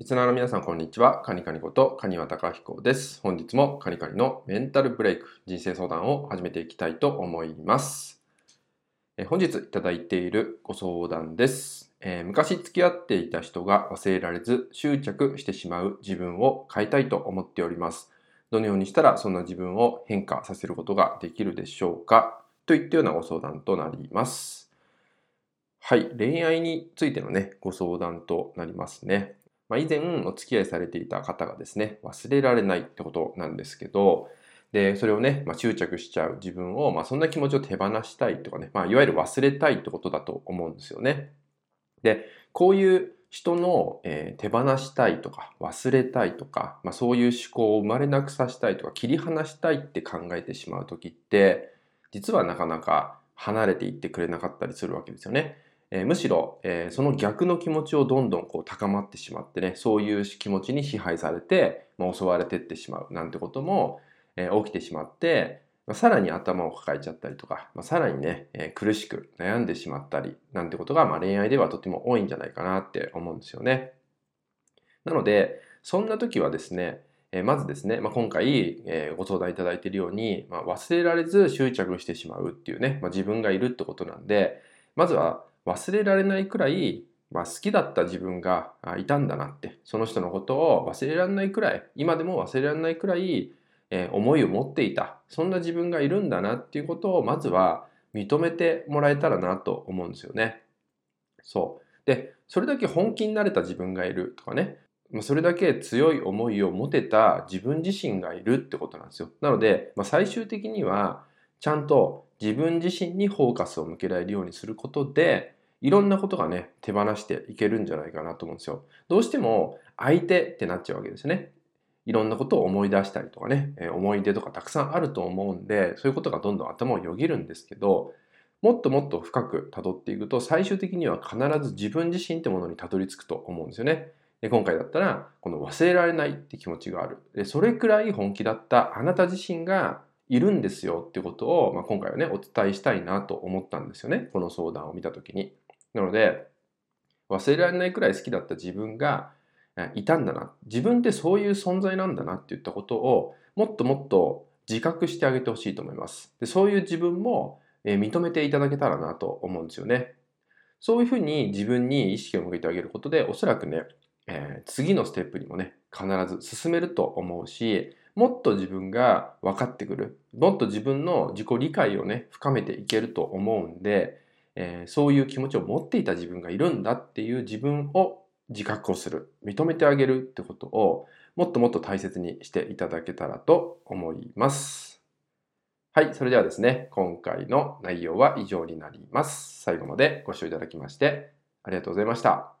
リスナーの皆さん、こんにちは。カニカニこと、カニワタカヒコです。本日もカニカニのメンタルブレイク、人生相談を始めていきたいと思います。え本日いただいているご相談です、えー、昔付き合っていた人が忘れられず執着してしまう自分を変えたいと思っております。どのようにしたらそんな自分を変化させることができるでしょうか？といったようなご相談となります。はい。恋愛についてのね、ご相談となりますね。まあ、以前お付き合いされていた方がですね、忘れられないってことなんですけど、で、それをね、まあ、執着しちゃう自分を、まあ、そんな気持ちを手放したいとかね、まあ、いわゆる忘れたいってことだと思うんですよね。で、こういう人の、えー、手放したいとか忘れたいとか、まあ、そういう思考を生まれなくさせたいとか切り離したいって考えてしまう時って実はなかなか離れていってくれなかったりするわけですよね。えー、むしろ、えー、その逆の気持ちをどんどんこう高まってしまってね、そういう気持ちに支配されて、まあ、襲われてってしまうなんてことも、えー、起きてしまって、まあ、さらに頭を抱えちゃったりとか、まあ、さらにね、え苦しく悩んでしまったりなんてことが、まあ、恋愛ではとても多いんじゃないかなって思うんですよね。なので、そんな時はですね、えまずですね、まあ、今回、えご相談いただいているように、まあ、忘れられず執着してしまうっていうね、まあ、自分がいるってことなんで、まずは忘れられないくらい、まあ、好きだった自分がいたんだなって、その人のことを忘れられないくらい、今でも忘れられないくらい、えー、思いを持っていた、そんな自分がいるんだなっていうことをまずは認めてもらえたらなと思うんですよね。そう。で、それだけ本気になれた自分がいるとかね、それだけ強い思いを持てた自分自身がいるってことなんですよ。なので、まあ、最終的にはちゃんと自分自身にフォーカスを向けられるようにすることで、いろんなことがね、手放していけるんじゃないかなと思うんですよ。どうしても相手ってなっちゃうわけですね。いろんなことを思い出したりとかね、思い出とかたくさんあると思うんで、そういうことがどんどん頭をよぎるんですけど、もっともっと深く辿っていくと、最終的には必ず自分自身ってものにたどり着くと思うんですよね。で今回だったら、この忘れられないって気持ちがある。でそれくらい本気だったあなた自身がいるんですよってことを、まあ、今回はね、お伝えしたいなと思ったんですよね。この相談を見たときに。なので、忘れられないくらい好きだった自分がいたんだな。自分ってそういう存在なんだなって言ったことをもっともっと自覚してあげてほしいと思います。でそういう自分も認めていただけたらなと思うんですよね。そういうふうに自分に意識を向けてあげることで、おそらくね、えー、次のステップにもね、必ず進めると思うし、もっと自分が分かってくる。もっと自分の自己理解をね、深めていけると思うんで、えー、そういう気持ちを持っていた自分がいるんだっていう自分を自覚をする。認めてあげるってことをもっともっと大切にしていただけたらと思います。はい。それではですね今回の内容は以上になります。最後までご視聴いただきましてありがとうございました。